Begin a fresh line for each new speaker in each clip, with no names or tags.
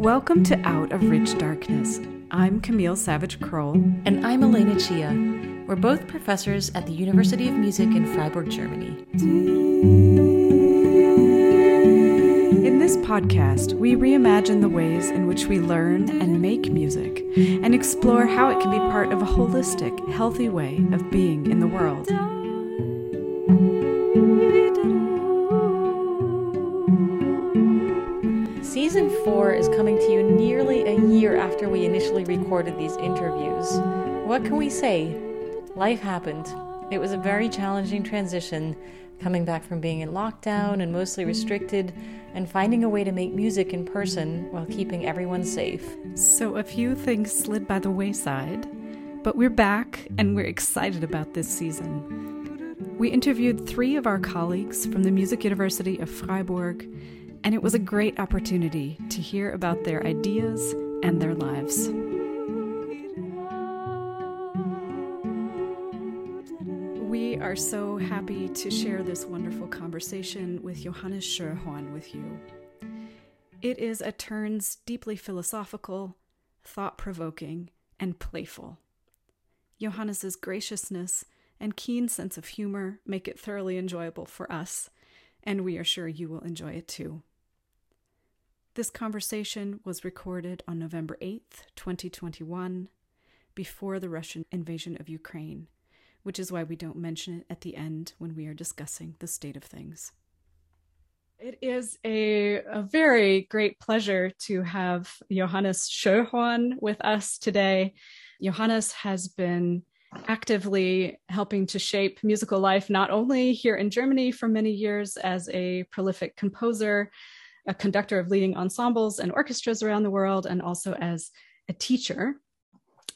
Welcome to Out of Rich Darkness. I'm Camille Savage Kroll.
And I'm Elena Chia. We're both professors at the University of Music in Freiburg, Germany.
In this podcast, we reimagine the ways in which we learn and make music and explore how it can be part of a holistic, healthy way of being in the world.
Recorded these interviews. What can we say? Life happened. It was a very challenging transition, coming back from being in lockdown and mostly restricted, and finding a way to make music in person while keeping everyone safe.
So, a few things slid by the wayside, but we're back and we're excited about this season. We interviewed three of our colleagues from the Music University of Freiburg and it was a great opportunity to hear about their ideas and their lives. Are so happy to share this wonderful conversation with Johannes Schöllhorn with you. It is at turns deeply philosophical, thought provoking, and playful. Johannes's graciousness and keen sense of humor make it thoroughly enjoyable for us, and we are sure you will enjoy it too. This conversation was recorded on November 8th, 2021, before the Russian invasion of Ukraine, which is why we don't mention it at the end when we are discussing the state of things. It is a, a very great pleasure to have Johannes Schöllhorn with us today. Johannes has been actively helping to shape musical life not only here in Germany for many years as a prolific composer, a conductor of leading ensembles and orchestras around the world, and also as a teacher.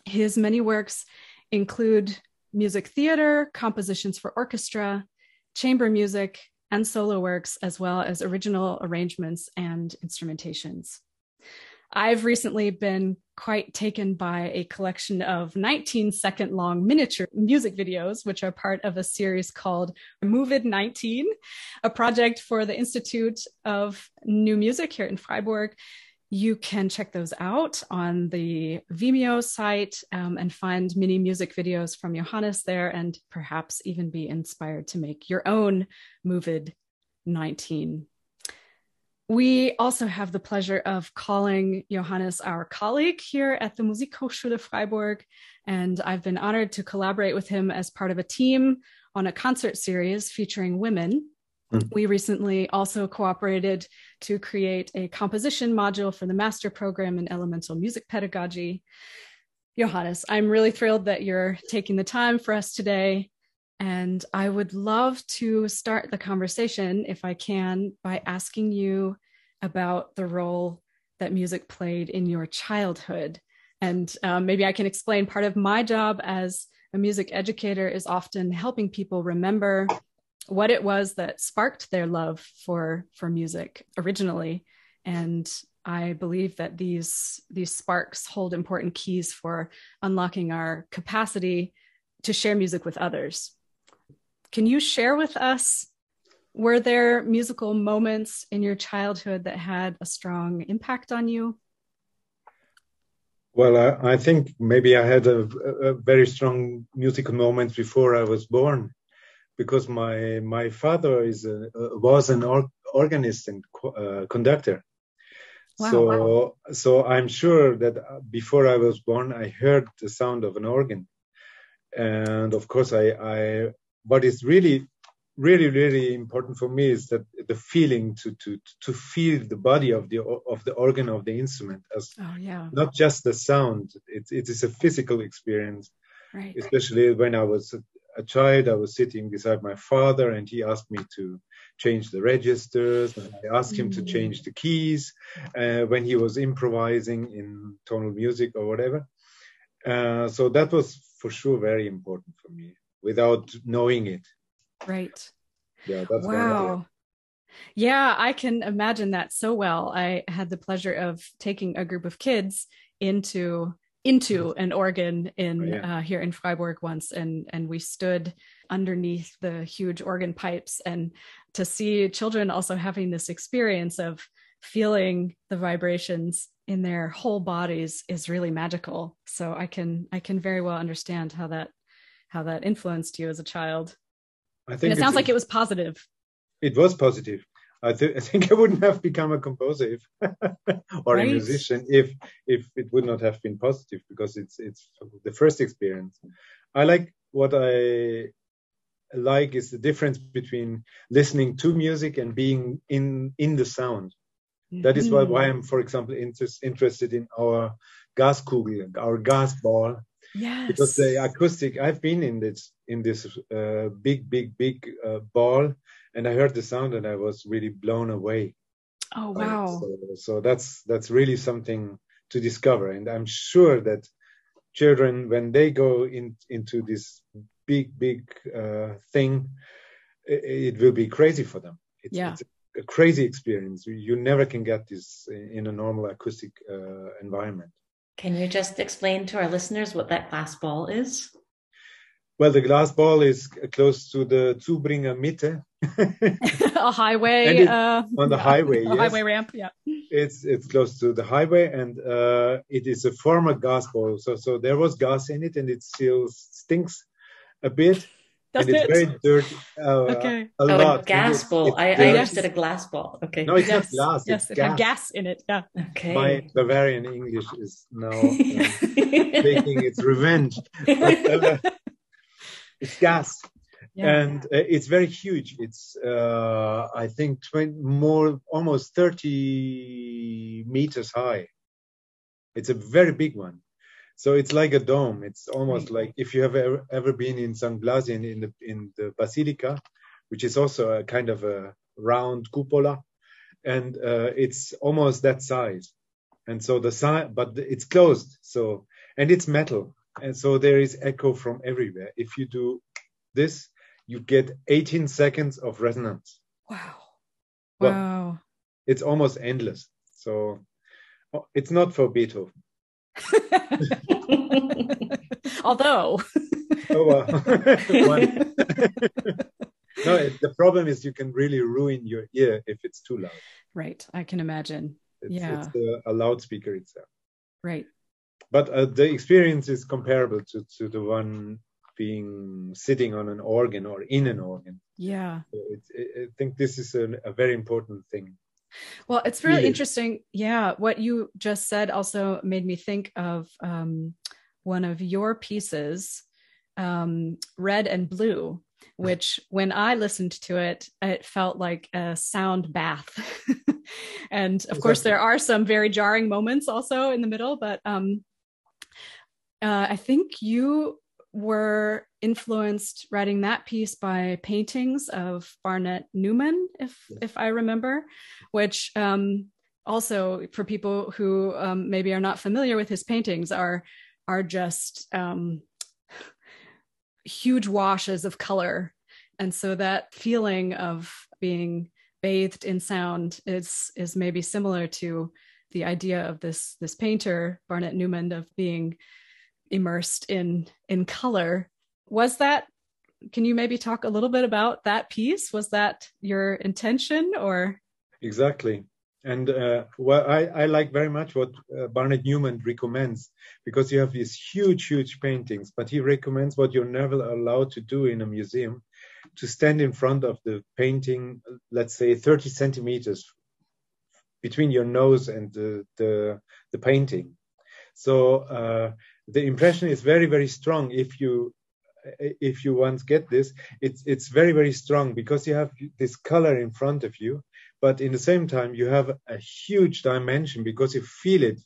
His many works include music theater, compositions for orchestra, chamber music, and solo works, as well as original arrangements and instrumentations. I've recently been quite taken by a collection of 19 second long miniature music videos, which are part of a series called Movid 19, a project for the Institute of New Music here in Freiburg. You can check those out on the Vimeo site um, and find mini music videos from Johannes there, and perhaps even be inspired to make your own Movid 19 we also have the pleasure of calling Johannes our colleague here at the Musikhochschule Freiburg, and I've been honored to collaborate with him as part of a team on a concert series featuring women. Mm. We recently also cooperated to create a composition module for the master program in elemental music pedagogy. Johannes, I'm really thrilled that you're taking the time for us today. And I would love to start the conversation, if I can, by asking you about the role that music played in your childhood. And um, maybe I can explain part of my job as a music educator is often helping people remember what it was that sparked their love for for music originally. And i believe that these these sparks hold important keys for unlocking our capacity to share music with others. Can you share with us were there musical moments in your childhood that had a strong impact on you?
Well, I, I think maybe I had a, a, very strong musical moment before I was born, because my my father is a, was an or, organist and uh, conductor. Wow, so wow. so I'm sure that before I was born, I heard the sound of an organ, and of course I I what is really really really important for me is that the feeling to to to feel the body of the of the organ of the instrument as
oh, yeah.
not just the sound it, it is a physical experience
right.
especially when i was a, child i was sitting beside my father and he asked me to change the registers and i asked him mm. to change the keys uh, when he was improvising in tonal music or whatever uh, so that was for sure very important for me without knowing it
Right.
Yeah, that's
wow. Yeah, I can imagine that so well. I had the pleasure of taking a group of kids into into an organ in oh, yeah. uh, here in Freiburg once, and and we stood underneath the huge organ pipes, and to see children also having this experience of feeling the vibrations in their whole bodies is really magical. So I can I can very well understand how that how that influenced you as a child. I think and it sounds like it was positive.
It was positive. I, th- I think I wouldn't have become a composer if, or right. a musician if if it would not have been positive because it's it's the first experience. I like what I like is the difference between listening to music and being in in the sound. Mm-hmm. That is why, why I'm, for example, interest, interested in our gas Gaskugel, our gas ball.
Yes.
Because the acoustic, I've been in this in this uh, big, big, big uh, ball, and I heard the sound, and I was really blown away.
Oh wow!
So, so that's that's really something to discover, and I'm sure that children, when they go in, into this big, big uh, thing, it, it, will be crazy for them. It's,
yeah.
it's a crazy experience. You never can get this in a normal acoustic uh, environment.
Can you just explain to our listeners what that glass ball is?
Well, the glass ball is close to the Zubringer Mitte.
a highway. It, uh,
on the highway,
a yes. highway ramp, yeah.
It's it's close to the highway, and uh, it is a former gas ball. So so there was gas in it, and it still stinks a bit.
Does
and
it?
it's very dirty. Uh,
okay.
A oh, lot.
a gas ball. I, I understood a glass ball. Okay.
No, it's
yes.
not glass.
Yes,
it's
it
gas.
had gas in it. Yeah.
Okay.
My Bavarian English is now uh, taking its revenge. Uh, it's gas. Yeah. And uh, it's very huge. It's, uh, I think, 20, more, almost 30 meters high. It's a very big one. So it's like a dome. It's almost right. like if you have ever, ever been in St. Blasien in the in the Basilica, which is also a kind of a round cupola, and uh, it's almost that size. And so the size, but it's closed. So and it's metal, and so there is echo from everywhere. If you do this, you get 18 seconds of resonance.
Wow.
Well,
wow.
It's almost endless. So oh, it's not for Beethoven.
Although.
oh, well. no, it, the problem is you can really ruin your ear if it's too loud.
Right. I can imagine.
It's,
yeah.
It's a, a loudspeaker itself.
Right.
But uh, the experience is comparable to, to the one being sitting on an organ or in an organ.
Yeah.
So I think this is a, a very important thing.
Well, it's really, really, interesting. Yeah, what you just said also made me think of um, one of your pieces, um, Red and Blue, which when I listened to it, it felt like a sound bath. and of exactly. course, there are some very jarring moments also in the middle, but um, uh, I think you were influenced writing that piece by paintings of Barnett Newman, if if I remember, which um, also for people who um, maybe are not familiar with his paintings are are just um, huge washes of color, and so that feeling of being bathed in sound is is maybe similar to the idea of this this painter Barnett Newman of being immersed in in color. Was that can you maybe talk a little bit about that piece? Was that your intention or?
Exactly. And uh, I, I like very much what uh, barnett newman recommends because you have these huge huge paintings but he recommends what you're never allowed to do in a museum to stand in front of the painting let's say 30 centimeters between your nose and the the, the painting. So uh, the impression is very very strong if you if you once get this. It's it's very very strong because you have this color in front of you but in the same time you have a huge dimension because you feel it.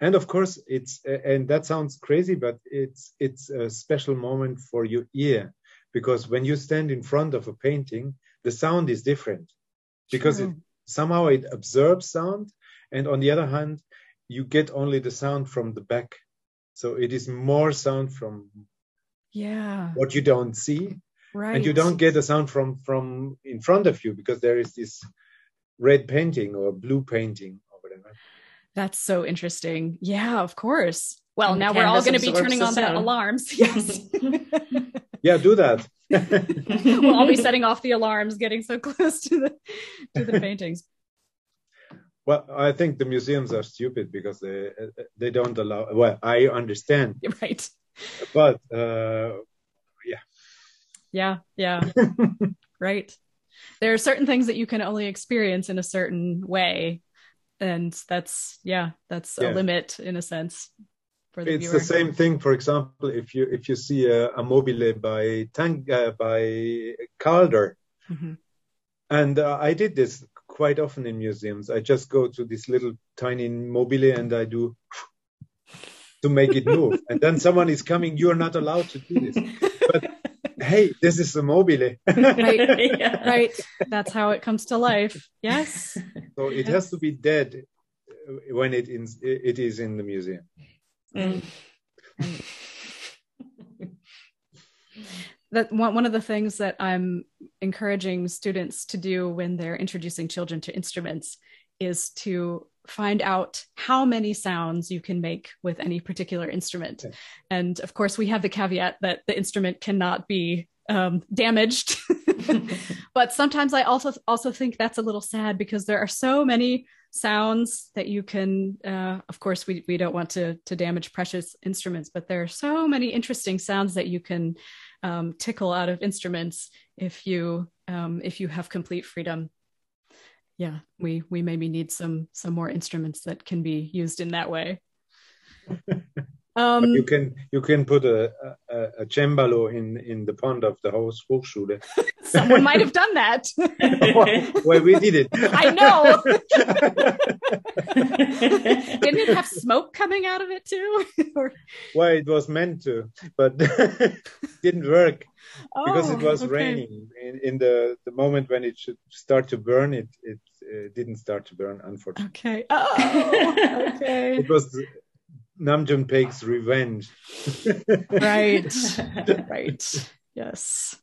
And of course it's and that sounds crazy but it's it's a special moment for your ear because when you stand in front of a painting the sound is different because it, somehow it absorbs sound. And on the other hand you get only the sound from the back so it is more sound from
yeah
what you don't see.
Right.
And you don't get the sound from from in front of you because there is this red painting or blue painting or whatever.
That's so interesting. Yeah, of course. Well, and now we're all going to be turning on the alarms. Yes.
yeah, do that.
we'll all be setting off the alarms, getting so close to the to the paintings.
Well, I think the museums are stupid because they they don't allow. Well, I understand.
Right.
But uh, yeah.
Yeah. Yeah. right. There are certain things that you can only experience in a certain way, and that's yeah, that's yeah. a limit in a sense.
For the it's viewer. the same thing. For example, if you if you see a, a mobile by Tang uh, by Calder, mm-hmm. and uh, I did this quite often in museums. I just go to this little tiny mobile and I do to make it move. and then someone is coming, you're not allowed to do this. But hey, this is a mobile.
right. Yeah. right. That's how it comes to life. Yes.
So it yes. has to be dead when it, in, it is in the museum. Mm
that one, one of the things that I'm encouraging students to do when they're introducing children to instruments is to find out how many sounds you can make with any particular instrument. Okay. And of course, we have the caveat that the instrument cannot be um, damaged. but sometimes I also also think that's a little sad because there are so many sounds that you can. Uh, of course, we we don't want to to damage precious instruments, but there are so many interesting sounds that you can um, tickle out of instruments if you um, if you have complete freedom. Yeah we we maybe need some some more instruments that can be used in that way
Um, you can you can put a, a, a cembalo in in the pond of the whole Hochschule.
Someone might have done that.
well, we did it.
I know. Didn't it have smoke coming out of it too?
well, it was meant to, but didn't work oh, because it was okay. raining. In, in, the the moment when it should start to burn, it it uh, didn't start to burn. Unfortunately.
Okay. Oh, okay.
it was Nam June Paik's revenge.
right. right. Yes.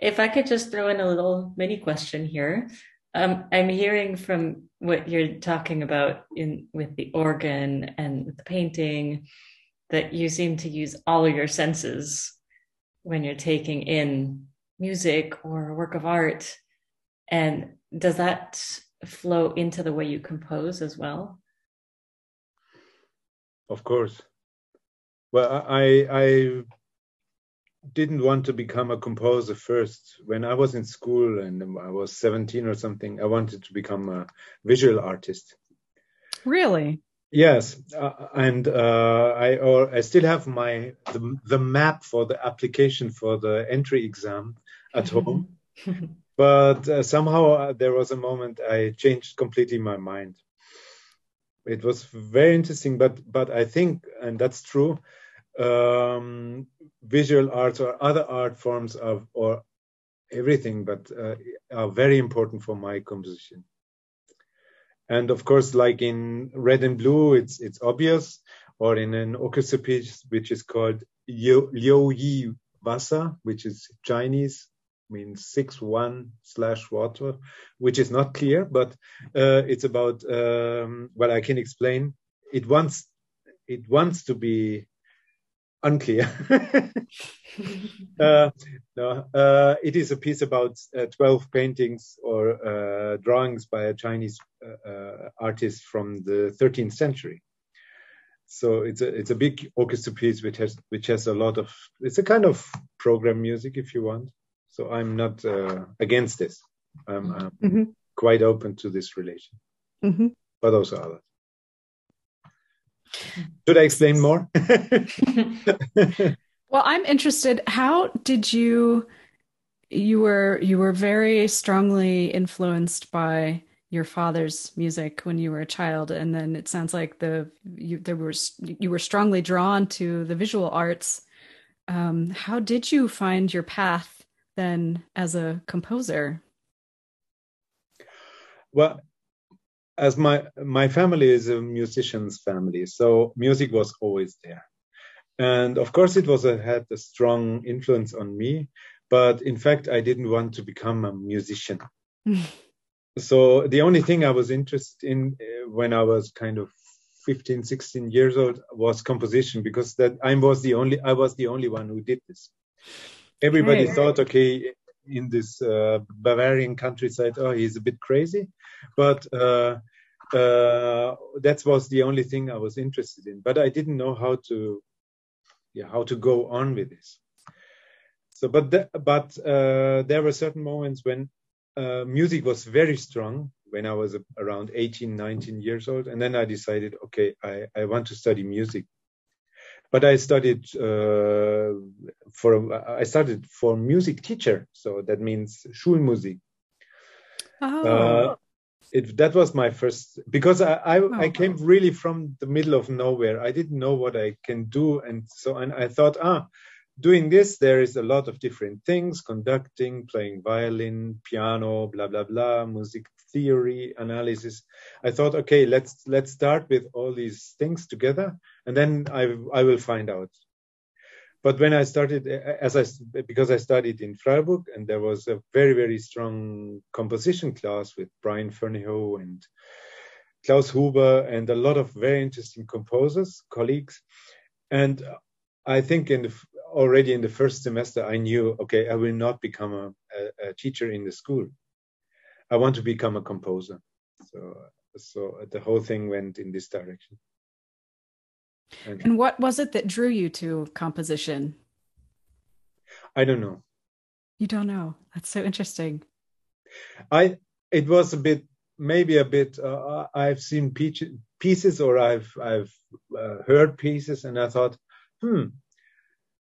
If I could just throw in a little mini question here. Um, I'm hearing from what you're talking about in with the organ and with the painting that you seem to use all of your senses when you're taking in music or a work of art. And does that flow into the way you compose as well?
Of course. Well, I I didn't want to become a composer first. When I was in school and I was 17 or something, I wanted to become a visual artist.
Really?
Yes, uh, and uh, I or I still have my the, the map for the application for the entry exam at home, but uh, somehow uh, there was a moment I changed completely my mind it was very interesting but but i think and that's true um, visual arts or other art forms of or everything but uh, are very important for my composition. And of course like in red and blue it's it's obvious or in an orchestra piece which is called liu yi which is chinese means six one slash water, which is not clear, but uh, it's about um, well, I can explain. It wants it wants to be unclear. uh, no, uh, it is a piece about uh, 12 paintings or uh, drawings by a Chinese uh, artist from the 13th century. So it's a it's a big orchestra piece which has which has a lot of it's a kind of program music if you want. So I'm not uh, against this. I'm, I'm mm-hmm. quite open to this relation, mm-hmm. but also others. Should I explain more?
well, I'm interested. How did you? You were you were very strongly influenced by your father's music when you were a child, and then it sounds like the you there was you were strongly drawn to the visual arts. Um, how did you find your path then as a composer?
Well, as my my family is a musician's family, so music was always there, and of course it was a, had a strong influence on me. But in fact, I didn't want to become a musician. so the only thing I was interested in uh, when I was kind of 15, 16 years old was composition because that I was the only I was the only one who did this everybody okay. thought, okay, in this uh, Bavarian countryside, oh, he's a bit crazy. But uh, uh, that was the only thing I was interested in. But I didn't know how to, yeah, how to go on with this. So, but the, but uh, there were certain moments when uh, music was very strong when I was around 18, 19 years old, and then I decided, okay, I, I want to study music. But I studied uh, for I started for music teacher, so that means Schulmusik.
Oh.
Uh, it, that was my first because I I,
Oh.
I came really from the middle of nowhere. I didn't know what I can do, and so and I thought, ah, doing this there is a lot of different things: conducting, playing violin, piano, blah blah blah, music theory, analysis. I thought, okay, let's let's start with all these things together, and then I I will find out. But when I started, as I because I studied in Freiburg, and there was a very very strong composition class with Brian Ferneyhough and Klaus Huber and a lot of very interesting composers, colleagues, and I think in the, already in the first semester I knew, okay, I will not become a, a, a teacher in the school. I want to become a composer. So so the whole thing went in this direction. And
And what was it that drew you to composition?
I don't know.
You don't know. That's so interesting.
I it was a bit maybe a bit. Uh, I've seen pieces or I've I've uh, heard pieces, and I thought, hmm,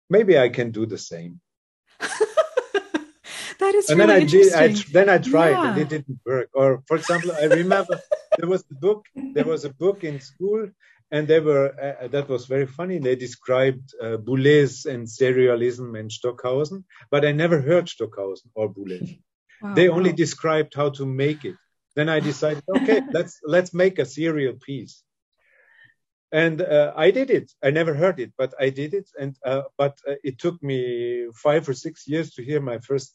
maybe I can do the same.
That is
and
really
then I did. I, then I tried, and it didn't work. Or for example, I remember there was a book. There was a book in school, and they were uh, that was very funny. They described uh, Boulez and serialism and Stockhausen, but I never heard Stockhausen or Boulez.
Wow.
they only described how to make it then i decided okay let's let's make a serial piece and uh, i did it. I never heard it but i did it. And uh, but uh, it took me five or six years to hear my first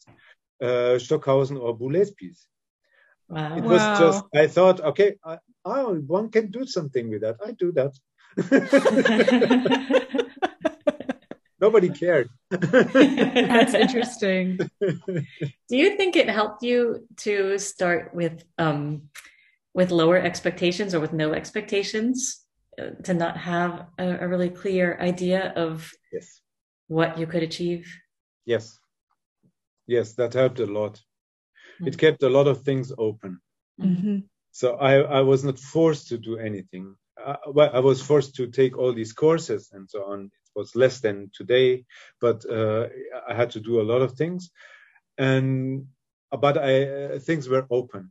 uh, stockhausen or boulez piece.
Wow.
it was
Wow.
just i thought okay I, oh one can do something with that. I do that. Nobody cared.
That's interesting.
Do you think it helped you to start with um, with lower expectations or with no expectations to not have a, a really clear idea of
yes
what you could achieve?
yes yes that helped a lot
Mm.
it kept a lot of things open
Mhm.
so I, I was not forced to do anything. Uh, well, I was forced to take all these courses and so on. It was less than today, but uh, I had to do a lot of things, and but I uh, things were open,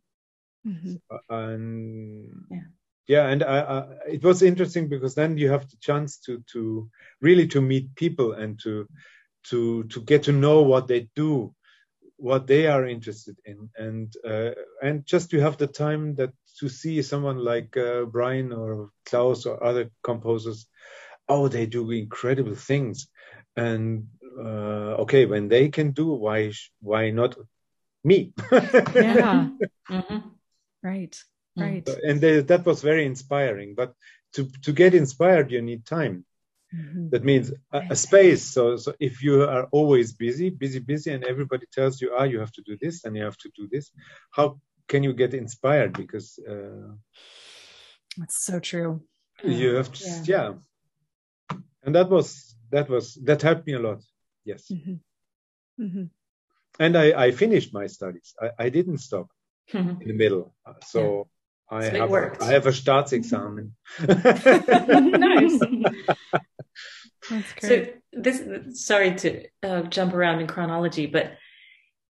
Mhm.
Uh, and
Yeah.
Yeah, and I, I, it was interesting because then you have the chance to to really to meet people and to to to get to know what they do what they are interested in and uh, and just to have the time that to see someone like uh, Brian or Klaus or other composers oh they do incredible things and uh, okay when they can do why why not me
Yeah.
Mhm.
Right. Right.
and they, that was very inspiring but to to get inspired you need time
Mhm.
that means a, a space so so if you are always busy busy busy and everybody tells you ah you have to do this and you have to do this how can you get inspired because uh,
That's so true.
you have to
Yeah.
yeah. and that was that was that helped me a lot yes
Mhm. Mhm.
and i i finished my studies i, I didn't stop
Mhm.
in the middle Uh, so I
So it
have
worked.
I have a Staatsexamen.
Nice. That's
So this, sorry to uh, jump around in chronology, but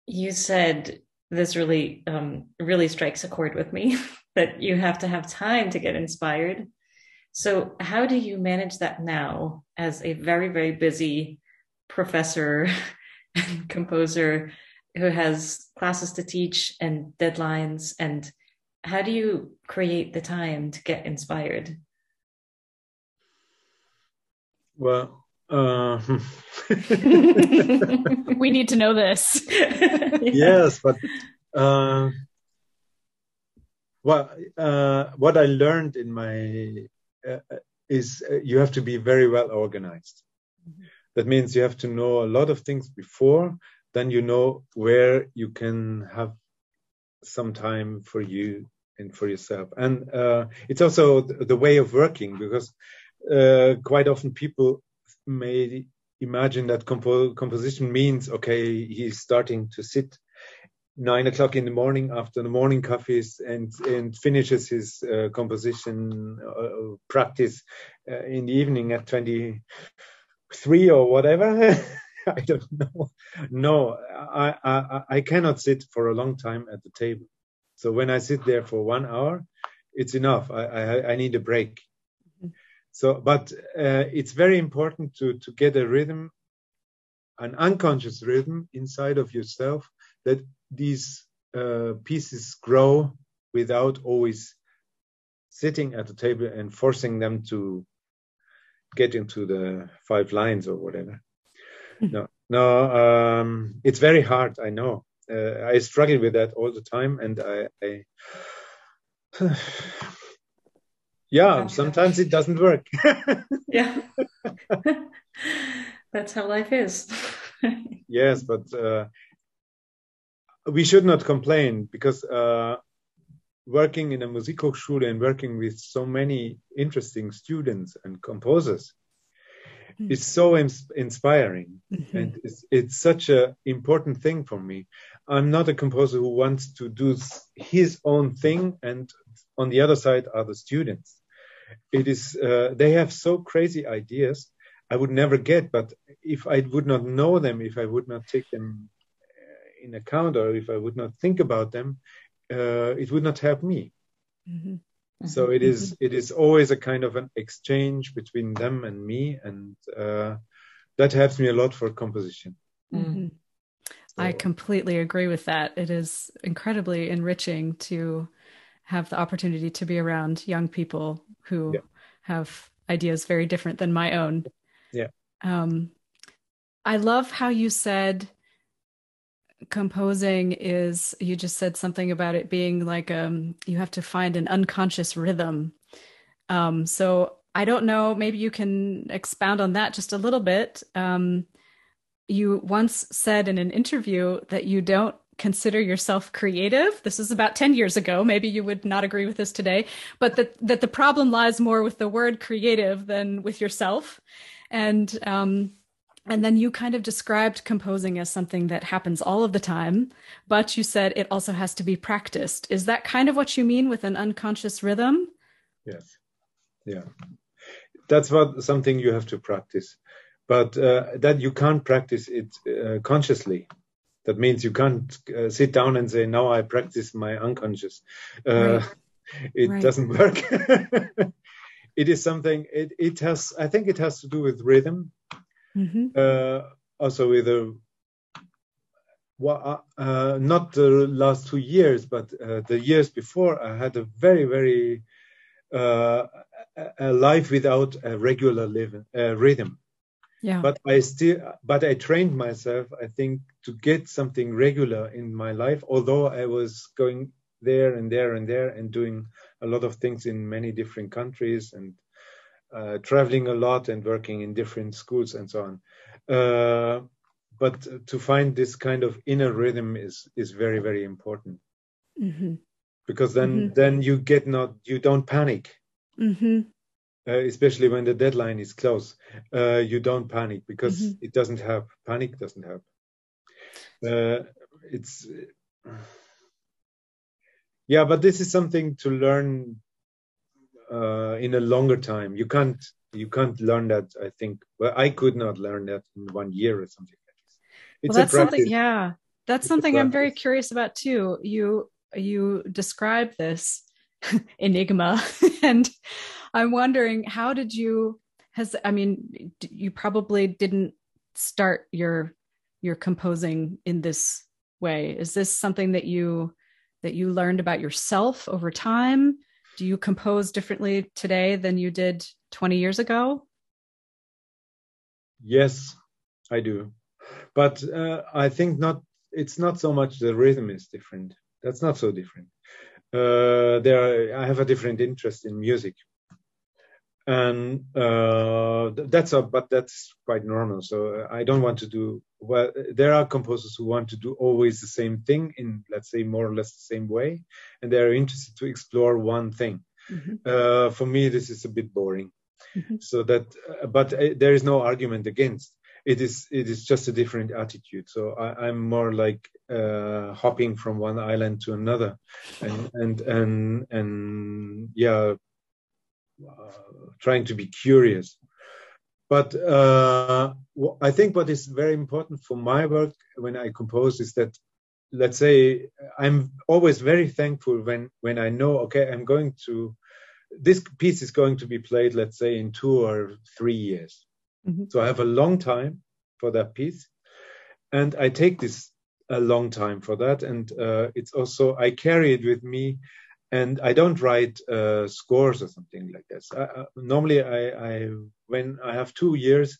you said this really, um, really strikes a chord with me that you have to have time to get inspired. So how do you manage that now as a very, very busy professor and composer who has classes to teach and deadlines? And how do you create the time to get inspired?
well, uh,
we need to know this.
yes, but uh, well, uh, what I learned in my uh, is uh, you have to be very well organized. That means you have to know a lot of things before, then you know where you can have some time for you and for yourself. And uh, it's also the way of working because uh, quite often people may imagine that compo- composition means okay, he's starting to sit nine o'clock in the morning after the morning coffees and and finishes his uh, composition uh, practice uh, in the evening at 23 or whatever i don't know no I, I i cannot sit for a long time at the table so when i sit there for one hour it's enough i i, I need a break mm-hmm. so but uh, it's very important to to get a rhythm an unconscious rhythm inside of yourself that these uh, pieces grow without always sitting at the table and forcing them to get into the five lines or whatever. No, no, um, it's very hard. I know. Uh, I struggle with that all the time, and I, I yeah, sometimes it doesn't work.
yeah, that's how life is.
yes, but uh, we should not complain because uh, working in a Musikhochschule and working with so many interesting students and composers. Is so ins- inspiring mm-hmm. and it's, it's such an important thing for me i'm not a composer who wants to do his own thing and on the other side are the students it is uh, they have so crazy ideas i would never get but if i would not know them if i would not take them in account or if I would not think about them, uh, it would not help me. Mm-hmm. So it is it is always a kind of an exchange between them and me, and uh, that helps me a lot for composition.
Mm-hmm. So. I completely agree with that. It is incredibly enriching to have the opportunity to be around young people who yeah. have ideas very different than my own.
Yeah. Um,
I love how you said composing is you just said something about it being like um you have to find an unconscious rhythm. Um so i don't know maybe you can expound on that just a little bit. Um you once said in an interview that you don't consider yourself creative. This is about 10 years ago. Maybe you would not agree with this today but that that the problem lies more with the word creative than with yourself. And um and then you kind of described composing as something that happens all of the time, but you said it also has to be practiced. Is that kind of what you mean with an unconscious rhythm?
Yes. Yeah. That's what something you have to practice. But uh, that you can't practice it uh, consciously. That means you can't uh, sit down and say, now I practice my unconscious. Uh, right. It right. doesn't work. it is something, it, it has, I think it has to do with rhythm Mm-hmm. Uh, also with a well, uh, uh, not the last two years, but uh, the years before, I had a very, very uh, a life without a regular living, uh, rhythm.
Yeah.
But I still, but I trained myself, I think, to get something regular in my life. Although I was going there and there and there and doing a lot of things in many different countries and uh, traveling a lot and working in different schools and so on. Uh, but to find this kind of inner rhythm is is very very important mm-hmm. because then mm-hmm. then you get not you don't panic. Mm-hmm. Uh, especially when the deadline is close, uh, you don't panic because mm-hmm. it doesn't help. Panic doesn't help. Uh, it's yeah, but this is something to learn uh, in a longer time. You can't you can't learn that. I think. Well, I could not learn that in one year or something like this.
It's well, that's something. Yeah, that's it's something I'm very curious about too. You you describe this enigma, and I'm wondering how did you has I mean you probably didn't start your your composing in this way. Is this something that you that you learned about yourself over time? Do you compose differently today than you did 20 years ago?
Yes, I do. But uh, I think not. It's not so much the rhythm is different. That's not so different. Uh, there, are, I have a different interest in music, and uh, that's a but that's quite normal. So i don't want to do well there are composers who want to do always the same thing in let's say more or less the same way. And they're interested to explore one thing. Mm-hmm. uh, for me this is a bit boring. Mm-hmm. so that uh, but uh, there is no argument against. It is it is just a different attitude. So I, am more like uh, hopping from one island to another. And and and and yeah uh, trying to be curious. But uh, I think what is very important for my work when I compose is that, let's say, I'm always very thankful when when I know, okay, I'm going to this piece is going to be played, let's say, in two or three years. Mm-hmm. So I have a long time for that piece, and I take this a long time for that, and uh, it's also I carry it with me and I don't write uh, scores or something like this. I, uh, normally, I, I, when I have two years,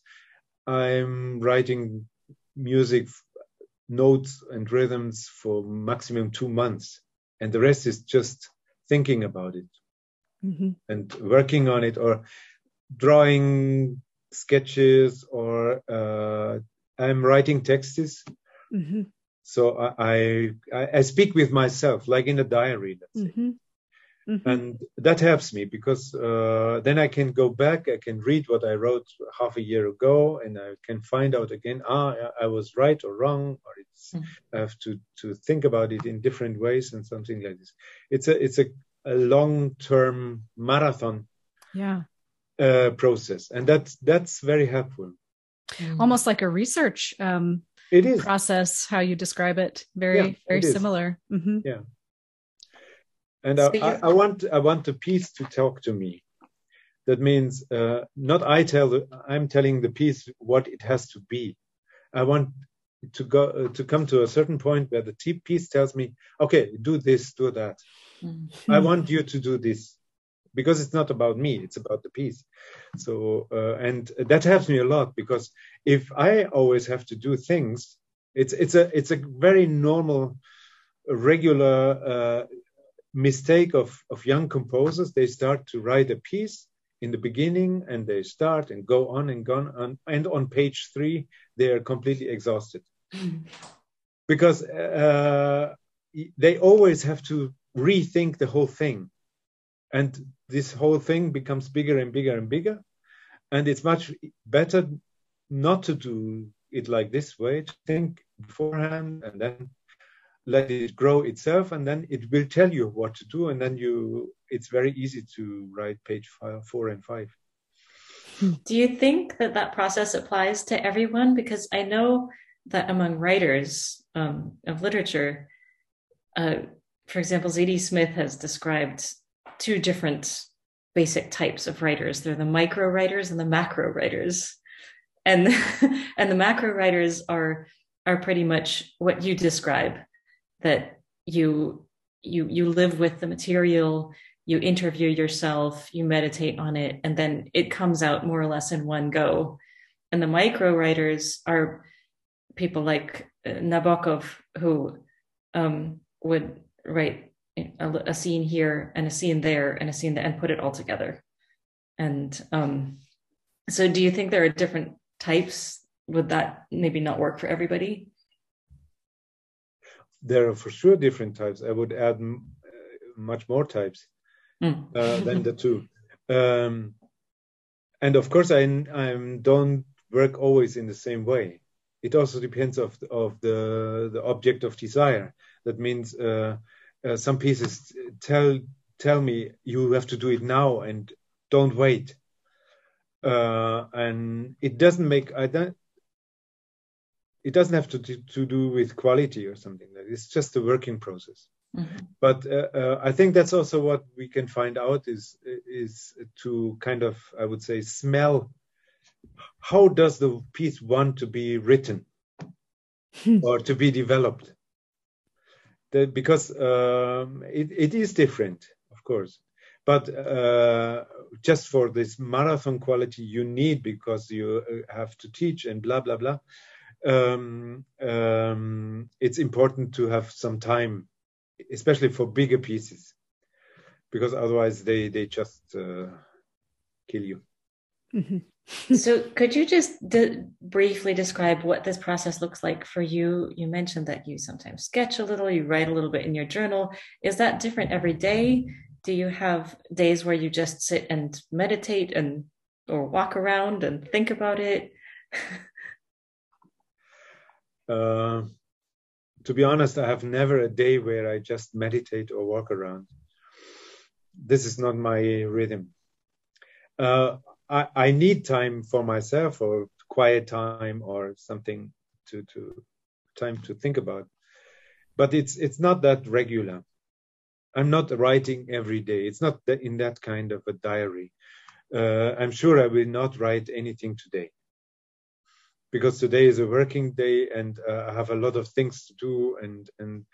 I'm writing music notes and rhythms for maximum two months, and the rest is just thinking about it mm-hmm. and working on it or drawing sketches or uh, I'm writing texts. Mm-hmm. So I, I, I speak with myself like in a diary, mm-hmm. Mm-hmm. and that helps me because uh, then I can go back, I can read what I wrote half a year ago, and I can find out again, ah, I was right or wrong, or it's mm-hmm. I have to to think about it in different ways and something like this. It's a it's a, a long term marathon,
yeah,
uh, process, and that's that's very helpful.
Almost like a research um,
it is.
process how you describe it. Very yeah, very similar.
Mm-hmm. yeah. And I, I, I, want i want the piece to talk to me. That means uh, not i tell the, i'm telling the piece what it has to be. I want to go uh, to come to a certain point where the piece tells me okay do this do that. Mm-hmm. i want you to do this because it's not about me it's about the piece so uh, and that helps me a lot because if i always have to do things it's it's a it's a very normal regular uh, mistake of of young composers. They start to write a piece in the beginning and they start and go on and go on and on page 3 they are completely exhausted. Because uh, they always have to rethink the whole thing. And this whole thing becomes bigger and bigger and bigger. And it's much better not to do it like this way to think beforehand and then let it grow itself and then it will tell you what to do and then you it's very easy to write page five, four and five.
Do you think that that process applies to everyone? Because i know that among writers um, of literature uh, for example zadie smith has described two different basic types of writers. They're the micro writers and the macro writers. And and the macro writers are are pretty much what you describe that you you you live with the material, you interview yourself, you meditate on it and then it comes out more or less in one go. And the micro writers are people like uh, Nabokov who um, would write a, a, scene here and a scene there and a scene there and put it all together. And um, so, do you think there are different types? Would that maybe not work for everybody?
There are for sure different types. I would add m- uh, much more types mm. uh, than the two. Um, and of course, I, I don't work always in the same way. It also depends of of the the object of desire. That means uh, uh, some pieces tell tell me you have to do it now and don't wait. Uh, and it doesn't make i don't it doesn't have to, to, to do with quality or something. It's just a working process. Mm-hmm. but uh, uh, i think that's also what we can find out is is to kind of i would say smell how does the piece want to be written or to be developed that because um, it, it is different, of course. But uh, just for this marathon quality you need because you uh, have to teach and blah blah blah. Um, um, it's important to have some time, especially for bigger pieces, because otherwise they they just uh, kill you.
Mm-hmm. So, could you just briefly describe what this process looks like for you? You mentioned that you sometimes sketch a little, you write a little bit in your journal. Is that different every day? Do you have days where you just sit and meditate and or walk around and think about it?
uh, to be honest, I have never a day where I just meditate or walk around. This is not my rhythm. Uh, I, I, need time for myself or quiet time or something to, to time to think about. But it's it's not that regular. I'm not writing every day. It's not in that kind of a diary. Uh, I'm sure I will not write anything today because today is a working day and uh, I have a lot of things to do and and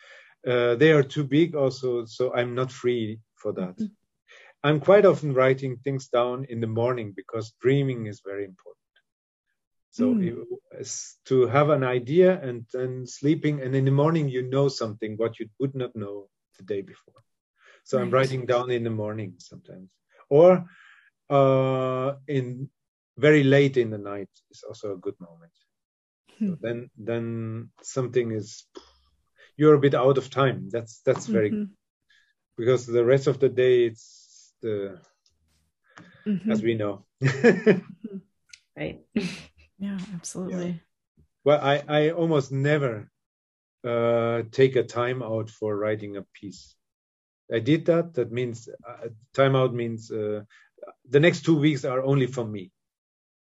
uh, they are too big also, so I'm not free for that. Mm-hmm. I'm quite often writing things down in the morning because dreaming is very important. So mm. to have an idea and then sleeping, and in the morning you know something what you would not know the day before. So right. I'm writing down in the morning sometimes, or uh, in very late in the night is also a good moment. Hmm. So then then something is you're a bit out of time. That's that's very mm-hmm. because the rest of the day it's the mm-hmm. as we know.
right.
Yeah, absolutely. Yeah.
Well, I I almost never uh, take a time out for writing a piece. I did that. That means uh, time out means uh, the next two weeks are only for me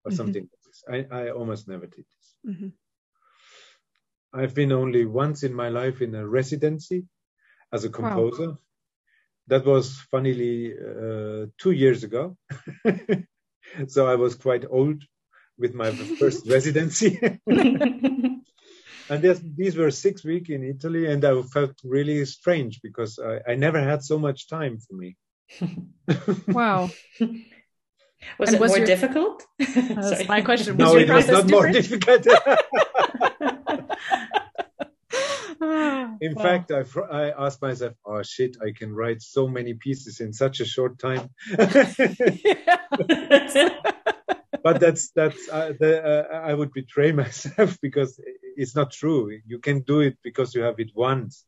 or mm-hmm. something like this. I, I almost never did this. Mm-hmm. I've been only once in my life in a residency as a composer. Wow. That was funnily uh, two years ago. so I was quite old with my first residency. and this, these were six weeks in Italy, and I felt really strange because I, I never had so much time for me.
wow.
Was and it was more your, difficult?
That's my question.
Was no, it was not different? more difficult. in fact, I, I asked myself, oh shit, I can write so many pieces in such a short time. but that's that's uh, the, uh, I would betray myself because it's not true. You can do it because you have it once.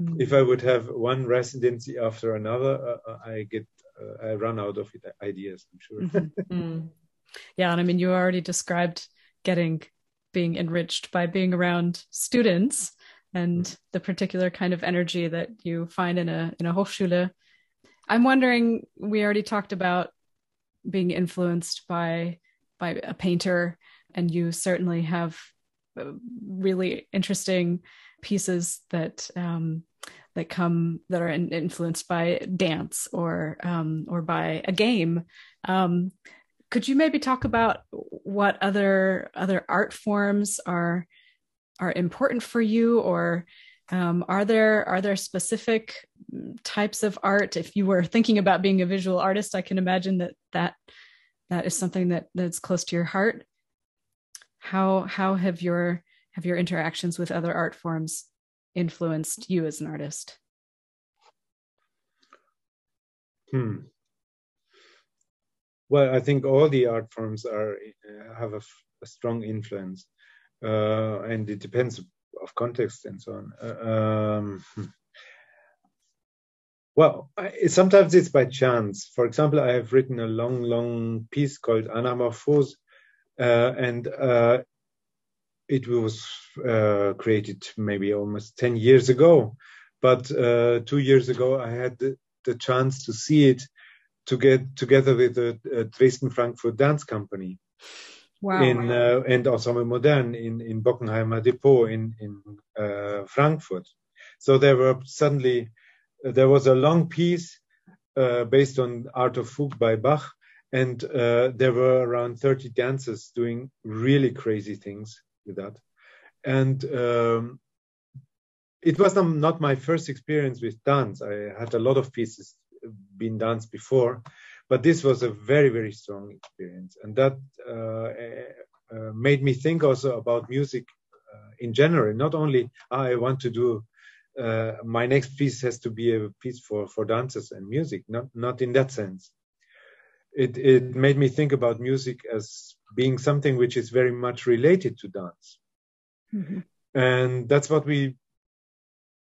Mm. If I would have one residency after another, uh, I get uh, I run out of ideas. I'm sure.
Mm-hmm. mm. Yeah, and I mean, you already described getting being enriched by being around students and the particular kind of energy that you find in a in a Hochschule. I'm wondering. We already talked about being influenced by by a painter, and you certainly have uh, really interesting pieces that um, that come that are in, influenced by dance or um, or by a game. Um, could you maybe talk about what other other art forms are are important for you, or um, are there are there specific types of art? If you were thinking about being a visual artist, I can imagine that that that is something that that's close to your heart. How how have your have your interactions with other art forms influenced you as an artist?
Hmm. Well, I think all the art forms are have a, strong influence, uh, and it depends of context and so on. Uh, um, hmm. well, I, sometimes it's by chance. For example, I have written a long, long piece called Anamorphose, uh, and uh, it was uh, created maybe almost 10 years ago. But uh, two years ago, I had the, the, chance to see it to get together with the Dresden Frankfurt Dance Company. Wow. In, uh, and Ensemble Modern in, in Bockenheimer Depot in, in uh, Frankfurt. So there were suddenly, there was a long piece uh, based on Art of Fugue by Bach and uh, there were around 30 dancers doing really crazy things with that. And um, it was not my first experience with dance. I had a lot of pieces been danced before, but this was a very, very strong experience. And that uh, uh, made me think also about music uh, in general. Not only ah, I want to do uh, my next piece has to be a piece for, for dancers and music, not, not in that sense. it it made me think about music as being something which is very much related to dance, mm-hmm. and that's what we,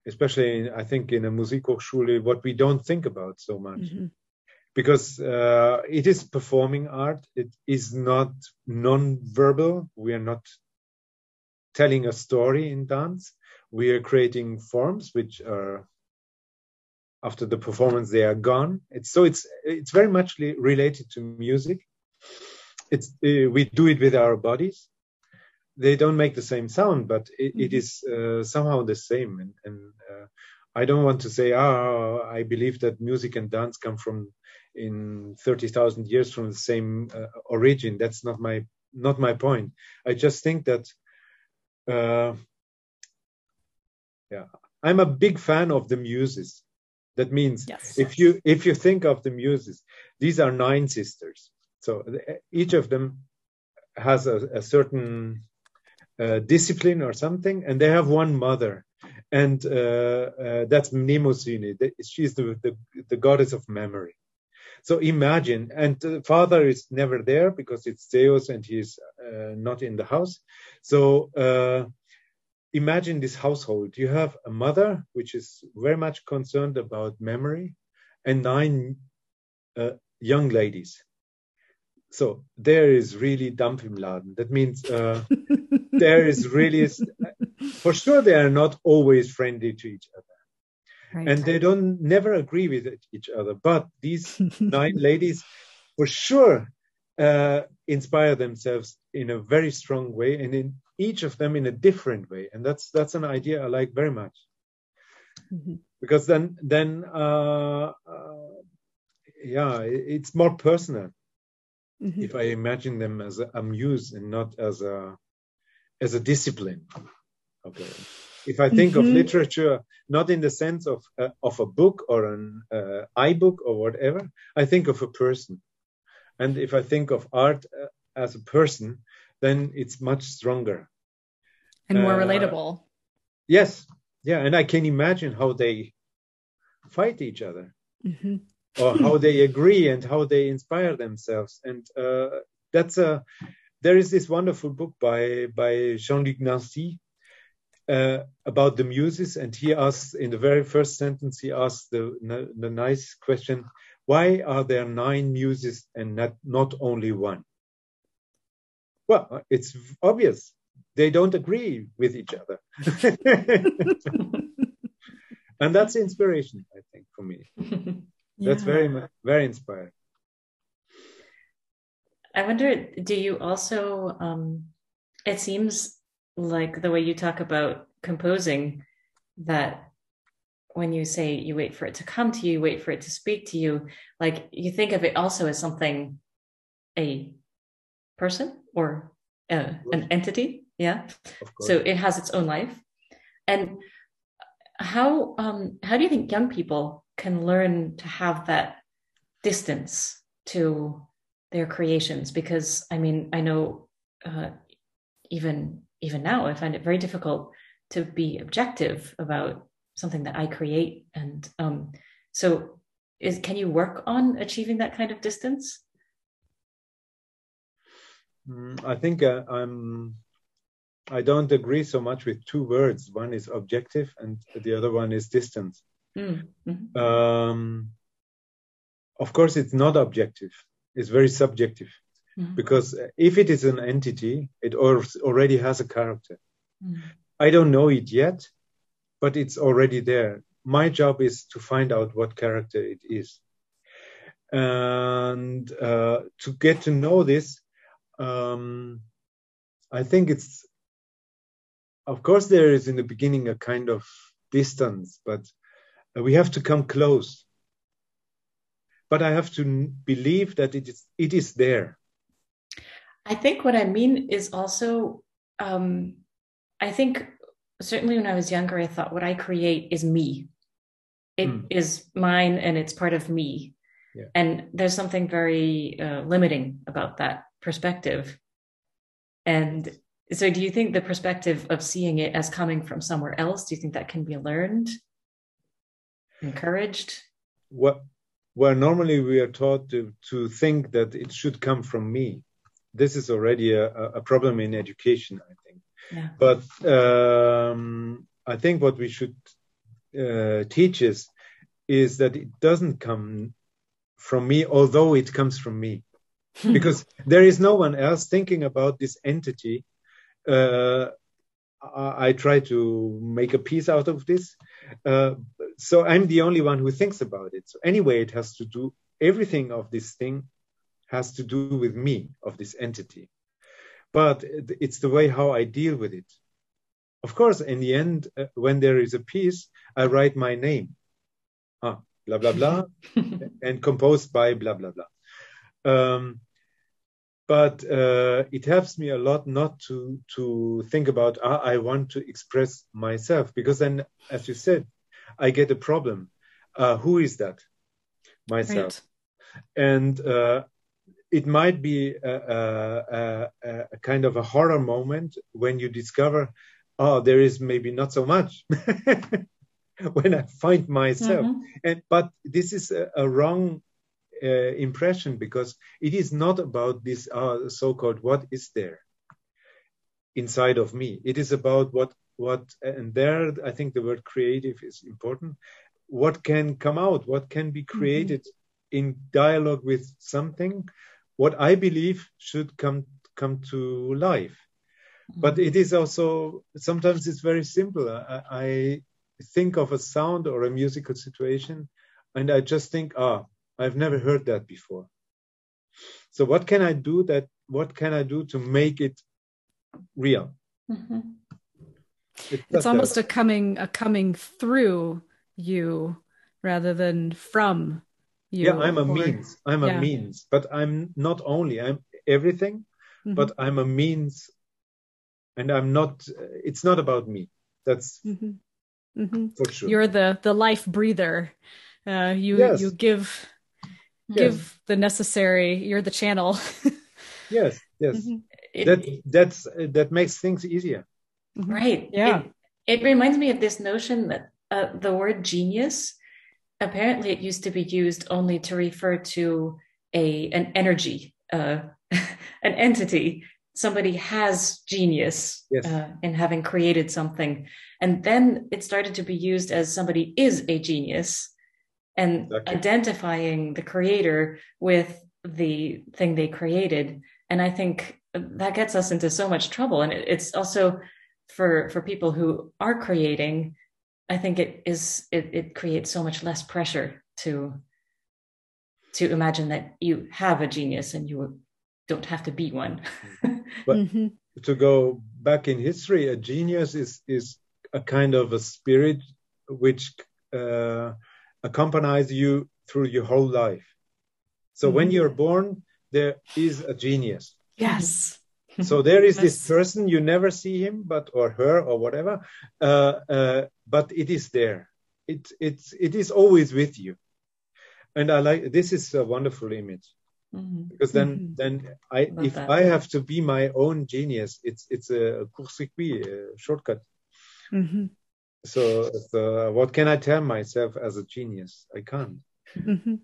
especially I think in a Musikhochschule, what we don't think about so much. Mm-hmm. Because uh, it is performing art, it is not non-verbal. We are not telling a story in dance. We are creating forms which are after the performance they are gone. It's so it's it's very much related to music. It's uh, we do it with our bodies. They don't make the same sound, but it, mm-hmm. it is uh, somehow the same. And, and uh, I don't want to say, ah, I believe that music and dance come from in thirty thousand years from the same uh, origin. That's not my not my point. I just think that uh, yeah, I'm a big fan of the muses. That means yes. if you if you think of the muses, these are nine sisters. So each of them has a, a certain uh, discipline or something, and they have one mother, and uh, uh, that's Mnemosyne. She's the, the, the goddess of memory. So imagine, and the father is never there because it's Zeus and he's uh, not in the house. So uh, imagine this household. You have a mother which is very much concerned about memory, and nine uh, young ladies. So there is really dump im Laden. That means uh, there is really, for sure, they are not always friendly to each other Right. And they don't never agree with each other. But these nine ladies for sure uh, inspire themselves in a very strong way and in each of them in a different way. And that's that's an idea I like very much. Mm-hmm. Because then then uh, uh, yeah, it's more personal. Mm-hmm. If I imagine them as a, a muse and not as a as a discipline. Okay. If I think mm-hmm. of literature not in the sense of uh, of a book or an uh, iBook or whatever, I think of a person. And if I think of art uh, as a person, then it's much stronger
and more uh, relatable.
Yes, yeah, and I can imagine how they fight each other. Mm-hmm. or how they agree and how they inspire themselves and uh, that's a there is this wonderful book by by Jean-Luc Nancy uh, about the muses, and he asks in the very first sentence, he asks the, the nice question, why are there nine muses and not, not only one? Well, it's obvious. They don't agree with each other. and that's inspiration, I think, for me. yeah. That's very, very inspiring.
I wonder, do you also, um, it seems like the way you talk about composing that when you say you wait for it to come to you, you wait for it to speak to you, like you think of it also as something, a person or an entity. Yeah. So it has its own life. And how, um, how do you think young people can learn to have that distance to their creations? Because I mean, I know, uh, even even now, I find it very difficult to be objective about something that I create. And um, so, is can you work on achieving that kind of distance?
Mm, I think uh, I'm. I don't agree so much with two words. One is objective, and the other one is distance. Mm, mm-hmm. um, of course, it's not objective. It's very subjective. Mm-hmm. Because if it is an entity, it already has a character. Mm-hmm. I don't know it yet, but it's already there. My job is to find out what character it is. And uh, to get to know this, um, I think it's, of course, there is in the beginning a kind of distance, but we have to come close. But I have to believe that it is, it is there
I think what I mean is also, um, I think certainly when I was younger, I thought what I create is me. It mm. is mine and it's part of me. Yeah. And there's something very uh, limiting about that perspective. And so, do you think the perspective of seeing it as coming from somewhere else, do you think that can be learned, encouraged?
What where normally we are taught to, to think that it should come from me. This is already a, a problem in education, I think.
Yeah.
But um, I think what we should uh, teach is is that it doesn't come from me, although it comes from me, because there is no one else thinking about this entity. Uh, I, I, try to make a piece out of this, uh, so I'm the only one who thinks about it. So anyway, it has to do everything of this thing has to do with me of this entity, but it's the way how I deal with it. Of course, in the end, uh, when there is a piece, I write my name ah, blah blah blah, and composed by blah blah blah. Um, but uh, it helps me a lot not to to think about ah, I want to express myself because then, as you said, I get a problem. Uh, who is that? Myself, right. and uh, it might be a, a, a, a, kind of a horror moment when you discover, oh, there is maybe not so much. when I find myself. Mm-hmm. And but this is a, wrong uh, impression because it is not about this uh, so-called what is there inside of me. It is about what what and there I think the word creative is important. What can come out? What can be mm-hmm. created mm-hmm. in dialogue with something? What I believe should come come to life. Mm-hmm. But it is also sometimes it's very simple. I, I think of a sound or a musical situation and I just think, ah, I've never heard that before. So what can I do that what can I do to make it real?
Mm-hmm. it's almost that. a coming a coming through you rather than from you.
Yeah, I'm a or, means. I'm yeah. a means, but I'm not only. I'm everything, mm-hmm. but I'm a means, and I'm not. It's not about me. That's mm-hmm.
Mm-hmm. For sure. You're the the life breather. Uh, you yes. you give yes. give the necessary. You're the channel.
yes, yes. Mm-hmm. that that's that makes things easier.
Right. Yeah. It, it, reminds me of this notion that uh, the word genius. Apparently, it used to be used only to refer to a an energy, uh, an entity somebody has genius yes. uh, in having created something and then it started to be used as somebody is a genius and exactly. identifying the creator with the thing they created and i think that gets us into so much trouble and it's also for for people who are creating i think it is it, it creates so much less pressure to to imagine that you have a genius and you don't have to be one.
but mm-hmm. to go back in history, a genius is is a kind of a spirit which uh, accompanies you through your whole life. So mm-hmm. when you're born, there is a genius.
Yes.
So there is this person you never see him, but or her or whatever, uh, uh, but it is there. It it's it is always with you, and I like this is a wonderful image. Mm-hmm. Because then, mm-hmm. then I, if that. I have to be my own genius, it's it's a court-circuit, a shortcut. Mm-hmm. So, so, what can I tell myself as a genius? I can't. Mm-hmm.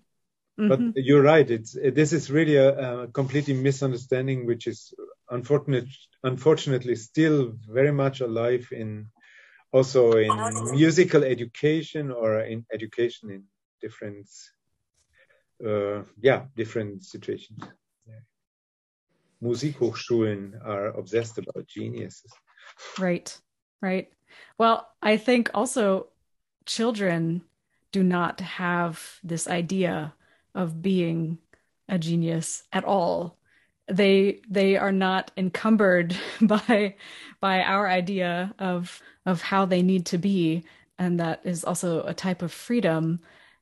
But mm-hmm. you're right. It's this is really a, a completely misunderstanding, which is unfortunate, unfortunately still very much alive in also in musical education or in education in different uh, yeah, different situations. Musikhochschulen are obsessed about geniuses.
Right, right. Well, I think also children do not have this idea of being a genius at all. They they are not encumbered by by our idea of of how they need to be, and that is also a type of freedom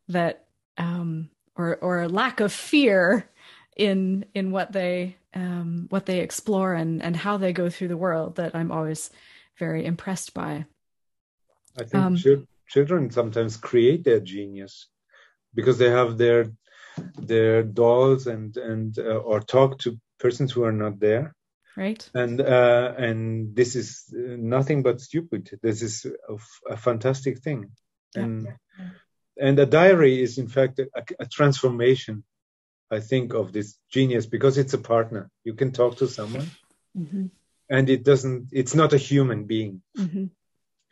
that um, or or lack of fear in in what they um, what they explore and and how they go through the world that I'm always very impressed by.
I think um, ch- children sometimes create their genius because they have their their dolls and and uh, or talk to persons who are not there
right
and uh, and this is nothing but stupid this is a, a fantastic thing and and a diary is in fact a, a transformation I think of this genius because it's a partner. You can talk to someone, mm-hmm. and it doesn't. It's not a human being.
Mm-hmm.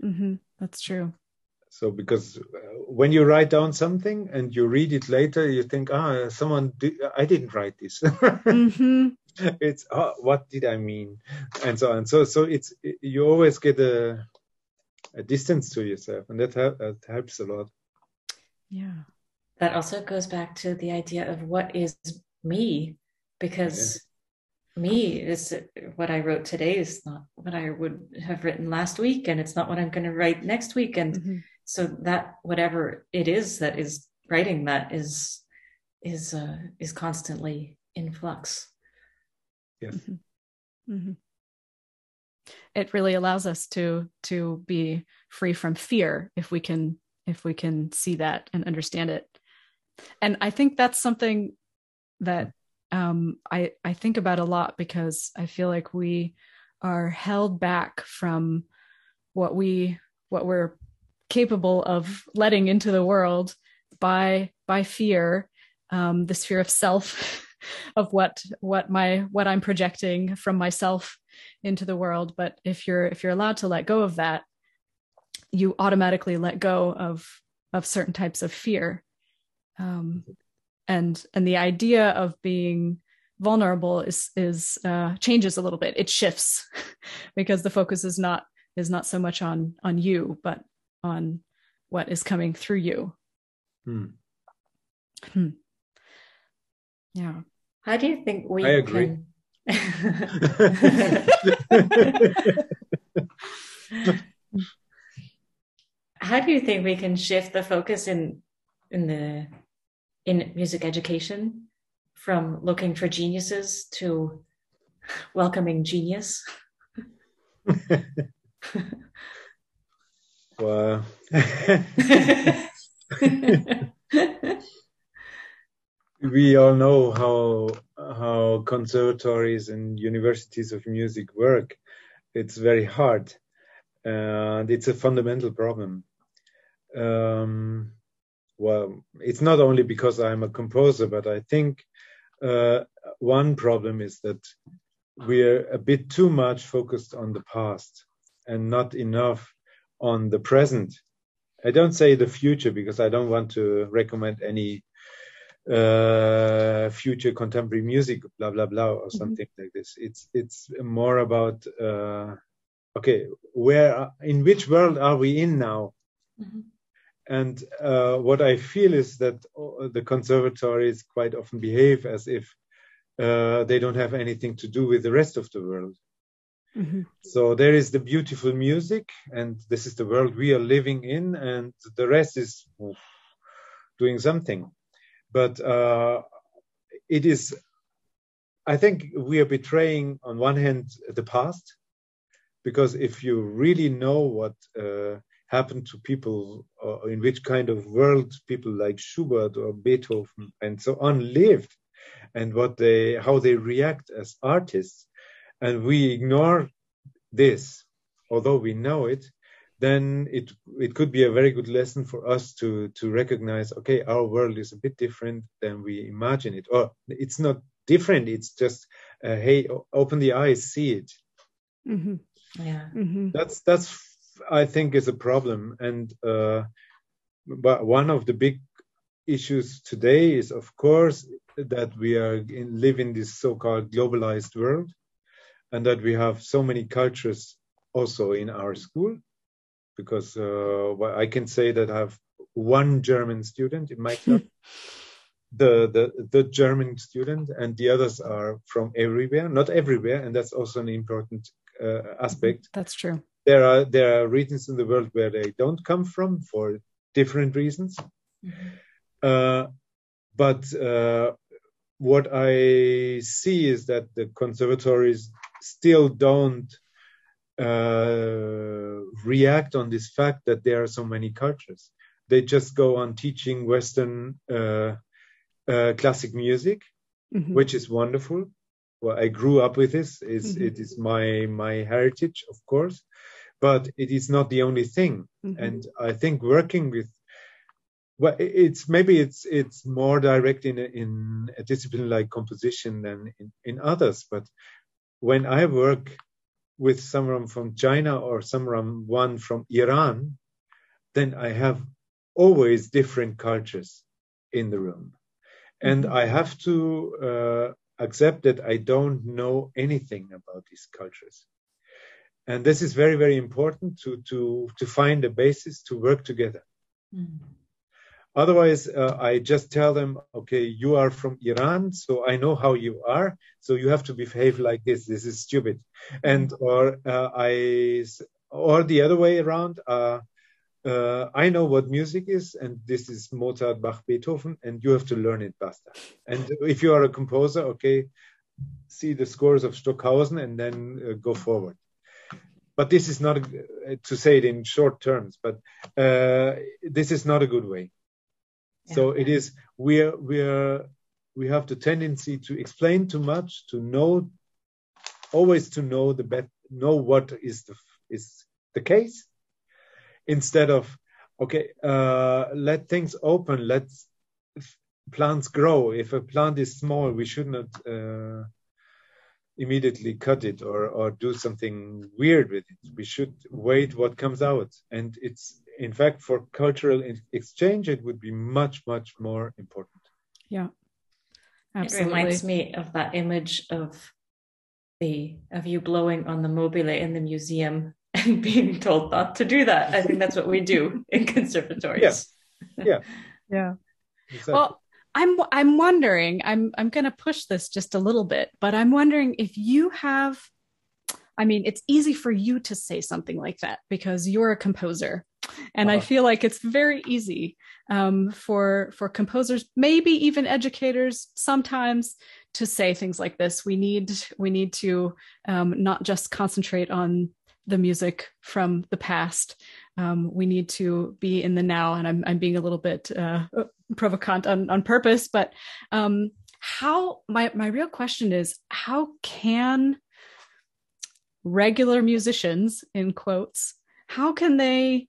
Mm-hmm. That's true.
So because uh, when you write down something and you read it later, you think, ah, someone, did, I didn't write this. Mm-hmm. it's oh, what did I mean, and so on. So so it's you always get a a distance to yourself, and that, that helps a lot.
Yeah
that also goes back to the idea of what is me because yeah. me is what i wrote today is not what i would have written last week and it's not what i'm going to write next week and mm-hmm. So that whatever it is that is writing that is is uh, is constantly in flux
yes
mm-hmm. Mm-hmm. it really allows us to to be free from fear if we can if we can see that and understand it and i think that's something that um, I, I think about a lot because i feel like we are held back from what we what we're capable of letting into the world by by fear um, this fear of self of what what my what i'm projecting from myself into the world but if you're if you're allowed to let go of that you automatically let go of of certain types of fear um, and and the idea of being vulnerable is is uh, changes a little bit. It shifts because the focus is not is not so much on on you, but on what is coming through you.
Hmm.
Hmm. Yeah.
How do you think we?
I agree. Can...
How do you think we can shift the focus in in the in music education from looking for geniuses to welcoming genius?
wow. we all know how how conservatories and universities of music work. It's very hard, and it's a fundamental problem. Um, well, it's not only because I'm a composer, but I think uh, one problem is that we're a bit too much focused on the past and not enough on the present. I don't say the future because I don't want to recommend any uh, future contemporary music, blah blah blah, or mm-hmm. something like this. It's it's more about uh, okay, where in which world are we in now? Mm-hmm. And uh, what I feel is that uh, the conservatories quite often behave as if uh, they don't have anything to do with the rest of the world. Mm-hmm. So there is the beautiful music, and this is the world we are living in, and the rest is doing something. But uh, it is, I think, we are betraying on one hand the past, because if you really know what uh, happened to people, uh, in which kind of world people like Schubert or Beethoven and so on lived, and what they, how they react as artists, and we ignore this, although we know it, then it it could be a very good lesson for us to to recognize, okay, our world is a bit different than we imagine it, or it's not different. It's just, uh, hey, open the eyes, see it.
Mm-hmm. Yeah, mm-hmm.
that's that's I think is a problem. And uh, but one of the big issues today is, of course, that we are in, live in this so-called globalized world, and that we have so many cultures also in our school. Because uh, I can say that I have one German student in my club. the, the the German student and the others are from everywhere, not everywhere, and that's also an important uh, aspect.
That's true
there are there are regions in the world where they don't come from for different reasons. Mm-hmm. Uh, but uh, what I see is that the conservatories still don't uh, react on this fact that there are so many cultures. They just go on teaching Western uh, uh, classic music, mm-hmm. which is wonderful. Well, I grew up with this. Mm-hmm. it is my my heritage, of course but it is not the only thing. Mm-hmm. And I think working with well, it's maybe it's it's more direct in a, in a discipline like composition than in, in others. But when I work with someone from China or someone from Iran, then I have always different cultures in the room, and mm-hmm. I have to uh, accept that I don't know anything about these cultures. And this is very, very important to to to find a basis to work together. Mm-hmm Otherwise, uh, I just tell them, okay, you are from Iran, so I know how you are, so you have to behave like this. This is stupid, and or uh, I or the other way around. Uh, uh, I know what music is, and this is Mozart, Bach, Beethoven, and you have to learn it, basta. And if you are a composer, okay, see the scores of Stockhausen and then uh, go forward. But this is not to say it in short terms, but uh, this is not a good way. So it is we're we're we have the tendency to explain too much, to know always to know the bet know what is the is the case, instead of okay, uh, let things open, let plants grow. If a plant is small, we should not uh, immediately cut it or or do something weird with it. We should wait what comes out, and it's in fact, for cultural exchange, it would be much, much more important.
Yeah, absolutely.
It reminds me of that image of the of you blowing on the mobile in the museum and being told not to do that. I think that's what we do in conservatories.
Yeah, yeah,
yeah. Exactly. Well, I'm I'm wondering. I'm I'm going to push this just a little bit, but I'm wondering if you have. I mean, it's easy for you to say something like that because you're a composer and uh-huh. I feel like it's very easy um, for for composers, maybe even educators, sometimes to say things like this. We need we need to um, not just concentrate on the music from the past. Um, we need to be in the now, and I'm I'm being a little bit uh, provocant on on purpose, but um, how my my real question is how can regular musicians in quotes how can they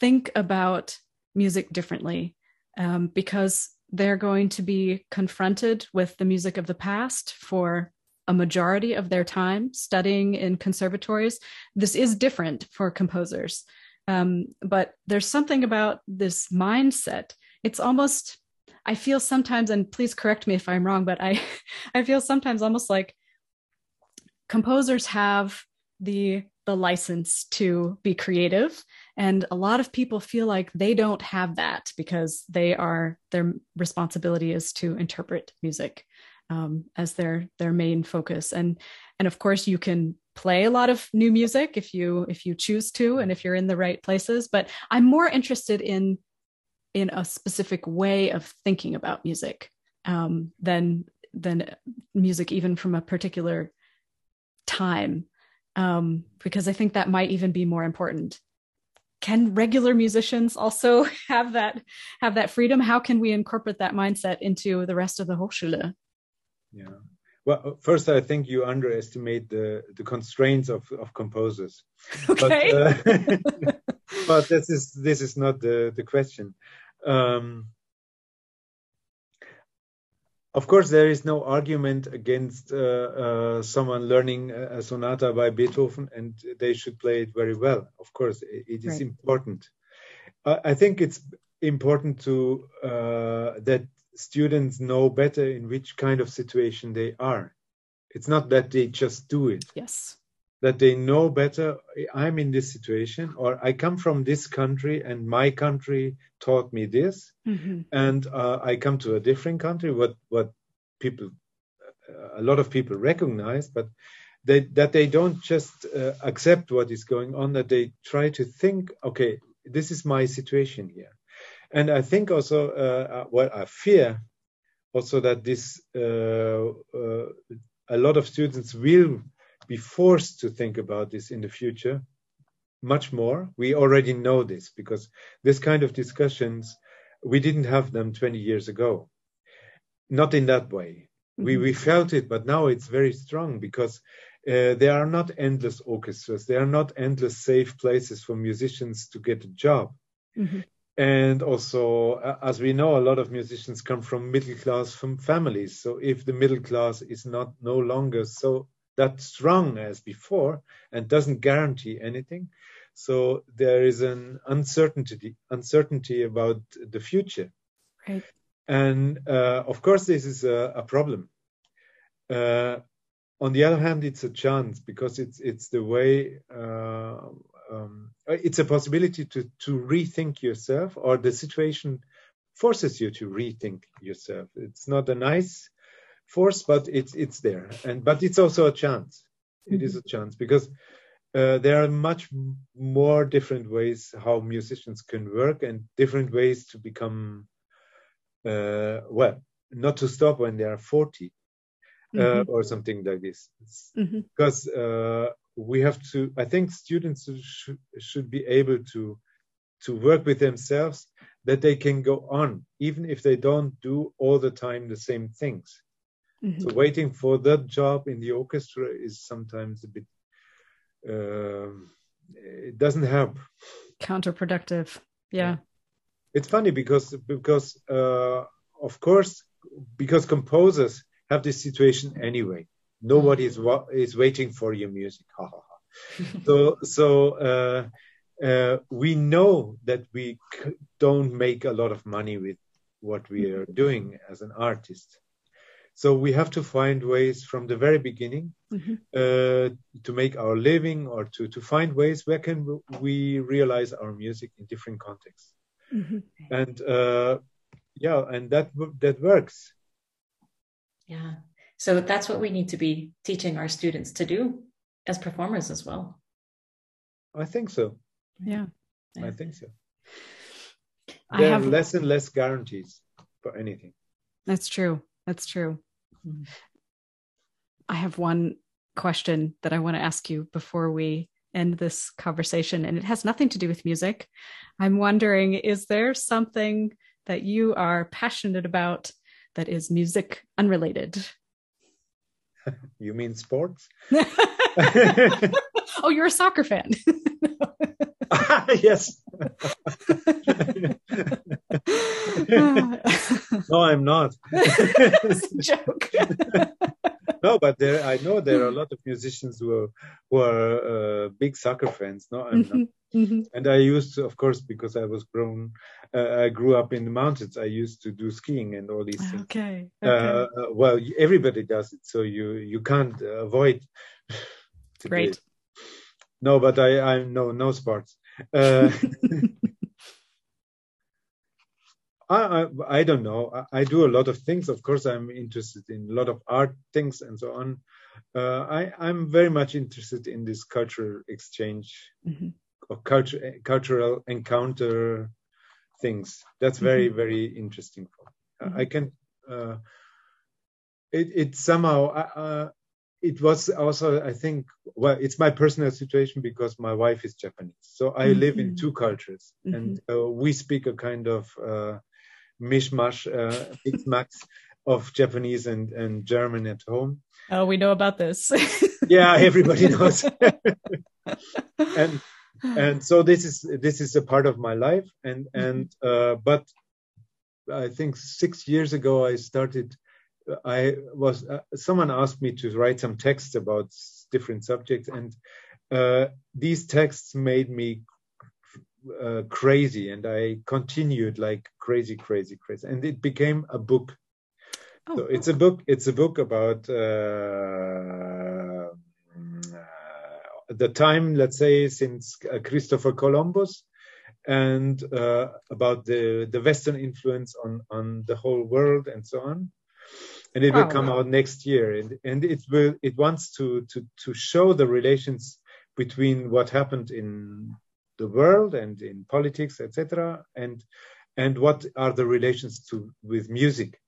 think about music differently um, because they're going to be confronted with the music of the past for a majority of their time studying in conservatories. This is different for composers. Um, but there's something about this mindset. It's almost, I feel sometimes, and please correct me if I'm wrong, but I, I feel sometimes almost like composers have the the license to be creative and a lot of people feel like they don't have that because they are their responsibility is to interpret music um, as their their main focus. And and of course you can play a lot of new music if you if you choose to and if you're in the right places but i'm more interested in in a specific way of thinking about music um, than than music even from a particular time um, because i think that might even be more important can regular musicians also have that have that freedom? How can we incorporate that mindset into the rest of the hochschule
yeah. Well first i think you underestimate the the constraints of of composers.
Okay.
But, uh, but this is this is not the the question. Um, of course, there is no argument against uh, uh, someone learning a sonata by Beethoven, and they should play it very well. Of course, it, is right. important. I, I, think it's important to uh, that students know better in which kind of situation they are. It's not that they just do it.
Yes.
That they know better. I'm in this situation, or I come from this country, and my country taught me this, mm-hmm. and uh, I come to a different country. What what people, a lot of people recognize, but they, that they don't just uh, accept what is going on. That they try to think, okay, this is my situation here, and I think also uh, uh what I fear also that this uh, uh, a lot of students will be forced to think about this in the future much more. We already know this because this kind of discussions, we didn't have them 20 years ago. Not in that way. Mm-hmm. We, we felt it, but now it's very strong because uh, there are not endless orchestras. There are not endless safe places for musicians to get a job. Mm-hmm. and also as we know a lot of musicians come from middle class from families so if the middle class is not no longer so that strong as before and doesn't guarantee anything. So there is an uncertainty uncertainty about the future.
Right.
And uh, of course this is a, a problem. Uh, on the other hand it's a chance because it's it's the way uh, um, it's a possibility to to rethink yourself or the situation forces you to rethink yourself. It's not a nice force but it's it's there. And but it's also a chance. It is a chance because uh, there are much more different ways how musicians can work and different ways to become uh, well not to stop when they are 40 uh, mm-hmm. or something like this. Mm-hmm. because uh, we have to i think students should, should be able to to work with themselves that they can go on even if they don't do all the time the same things mm-hmm. so waiting for that job in the orchestra is sometimes a bit uh, it doesn't help.
Counterproductive. Yeah.
It's funny because because uh, of course because composers have this situation anyway. Nobody is wa- is waiting for your music. so so uh, uh, we know that we c- don't make a lot of money with what we are doing as an artist. So we have to find ways from the very beginning mm-hmm. uh, to make our living or to, to find ways where can we realize our music in different contexts. Mm-hmm. And uh, yeah, and that that works.
Yeah. So that's what we need to be teaching our students to do as performers as well.
I think so.
Yeah.
I think so. I there have less and less guarantees for anything.
That's true. That's true. Mm-hmm. I have one question that I want to ask you before we end this conversation, and it has nothing to do with music. I'm wondering is there something that you are passionate about that is music unrelated?
you mean sports?
oh, you're a soccer fan.
yes. no, I'm not. joke. no, but there, I know there are a lot of musicians who are, who are uh, big soccer fans. No, I'm not. Mm-hmm. And I used to, of course, because I was grown, uh, I grew up in the mountains. I used to do skiing and all these things.
Okay.
Uh, okay. Uh, well, everybody does it, so you you can't avoid.
Great.
No, but I I no no sports. Uh, I, I, I don't know. I, I, do a lot of things. Of course, I'm interested in a lot of art things and so on. Uh, I, I'm very much interested in this cultural exchange mm-hmm or culture, cultural encounter things. That's very mm-hmm. very interesting. Mm-hmm. I can. Uh, it it somehow. Uh, uh, it was also I think well it's my personal situation because my wife is Japanese so I mm-hmm. live in two cultures mm-hmm. and uh, we speak a kind of uh, mishmash uh, mix of Japanese and and German at home.
Oh, we know about this.
yeah, everybody knows. and and so this is this is a part of my life and mm-hmm. and uh, but i think six years ago i started i was uh, someone asked me to write some texts about different subjects and uh, these texts made me uh, crazy and i continued like crazy crazy crazy and it became a book oh, so it's a book it's a book about uh, the time, let's say, since uh, Christopher Columbus, and uh, about the the Western influence on on the whole world and so on. And it will come out next year, and and it will it wants to to to show the relations between what happened in the world and in politics, etc., and and what are the relations to with music.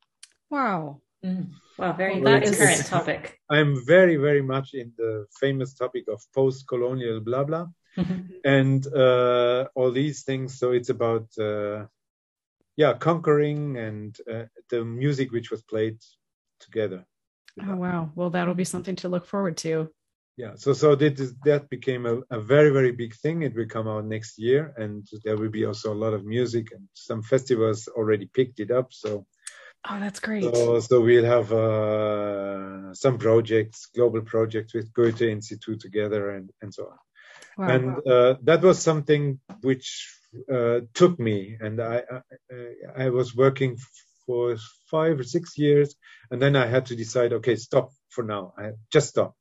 Wow.
Mm. Well, very well, current topic.
I'm very, very much in the famous topic of post-colonial blah blah, and uh, all these things. So it's about uh, yeah, conquering and uh, the music which was played together.
Oh wow! Well, that'll be something to look forward to.
yeah so so that is, that became a, a very very big thing it will come out next year and there will be also a lot of music and some festivals already picked it up so
oh that's great
so, so we'll have uh, some projects global projects with goethe institute together and and so on wow. and uh, that was something which uh, took me and I, I i was working for five or six years and then i had to decide okay stop for now i just stop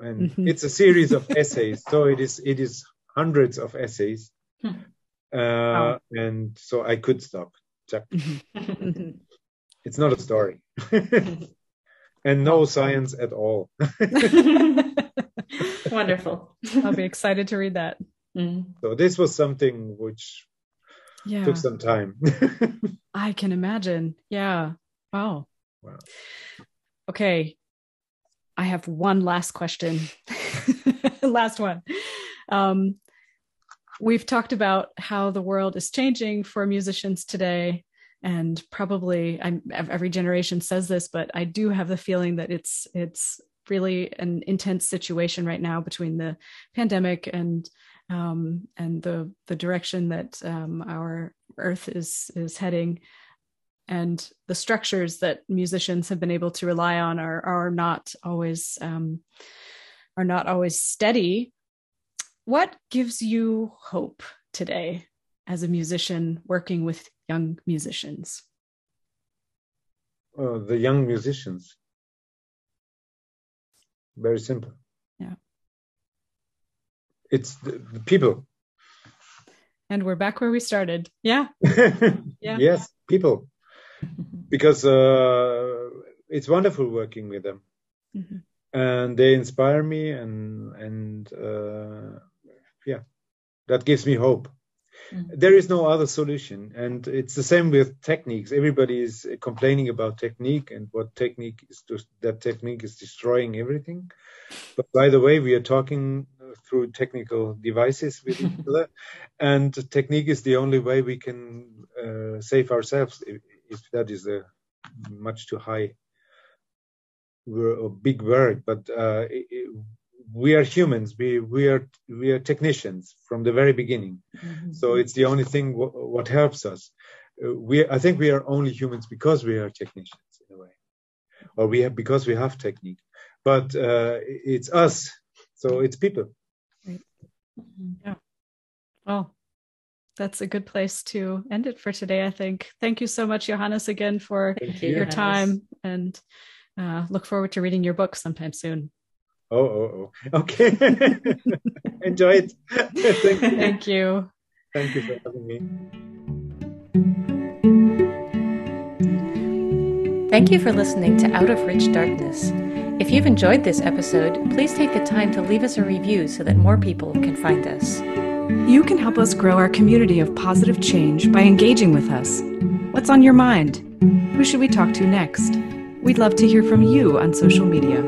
and mm-hmm. it's a series of essays. So it is it is hundreds of essays, hmm. uh, oh. and so I could stop. Mm-hmm. it's not a story, and no science at all.
Wonderful.
I'll be excited to read that.
Mm. So this was something which yeah. took some time.
I can imagine. Yeah. Wow. Wow. Okay. I have one last question. last one. Um, we've talked about how the world is changing for musicians today and probably I'm, every generation says this but i do have the feeling that it's it's really an intense situation right now between the pandemic and um, and the the direction that um, our earth is is heading and the structures that musicians have been able to rely on are are not always um, are not always steady. What gives you hope today as a musician working with young musicians?
Uh, the young musicians. Very simple. It's the, the people.
And we're back where we started. Yeah.
yeah. Yes, people because uh, it's wonderful working with them, mm-hmm. and they inspire me, and and uh, yeah, that gives me hope. Mm-hmm. There is no other solution, and it's the same with techniques. Everybody is complaining about technique and what technique is. To, that technique is destroying everything. But by the way, we are talking through technical devices with each other, and technique is the only way we can uh, save ourselves if that is a much too high a big word, but uh, it, we are humans. We we are we are technicians from the very beginning. Mm-hmm. So it's the only thing w- what helps us. Uh, we I think we are only humans because we are technicians in a way, or we have because we have technique. But uh, it's us, so it's people.
Right. Mm-hmm. Yeah. Oh, that's a good place to end it for today, I think. Thank you so much, Johannes, again for you, your Johannes. time and uh, look forward to reading your book sometime soon.
Oh, oh, oh. Okay. Enjoy it.
Thank you. Thank you.
Thank you for having me.
Thank you for listening to Out of Rich Darkness. If you've enjoyed this episode, please take the time to leave us a review so that more people can find us.
You can help us grow our community of positive change by engaging with us. What's on your mind? Who should we talk to next? We'd love to hear from you on social media.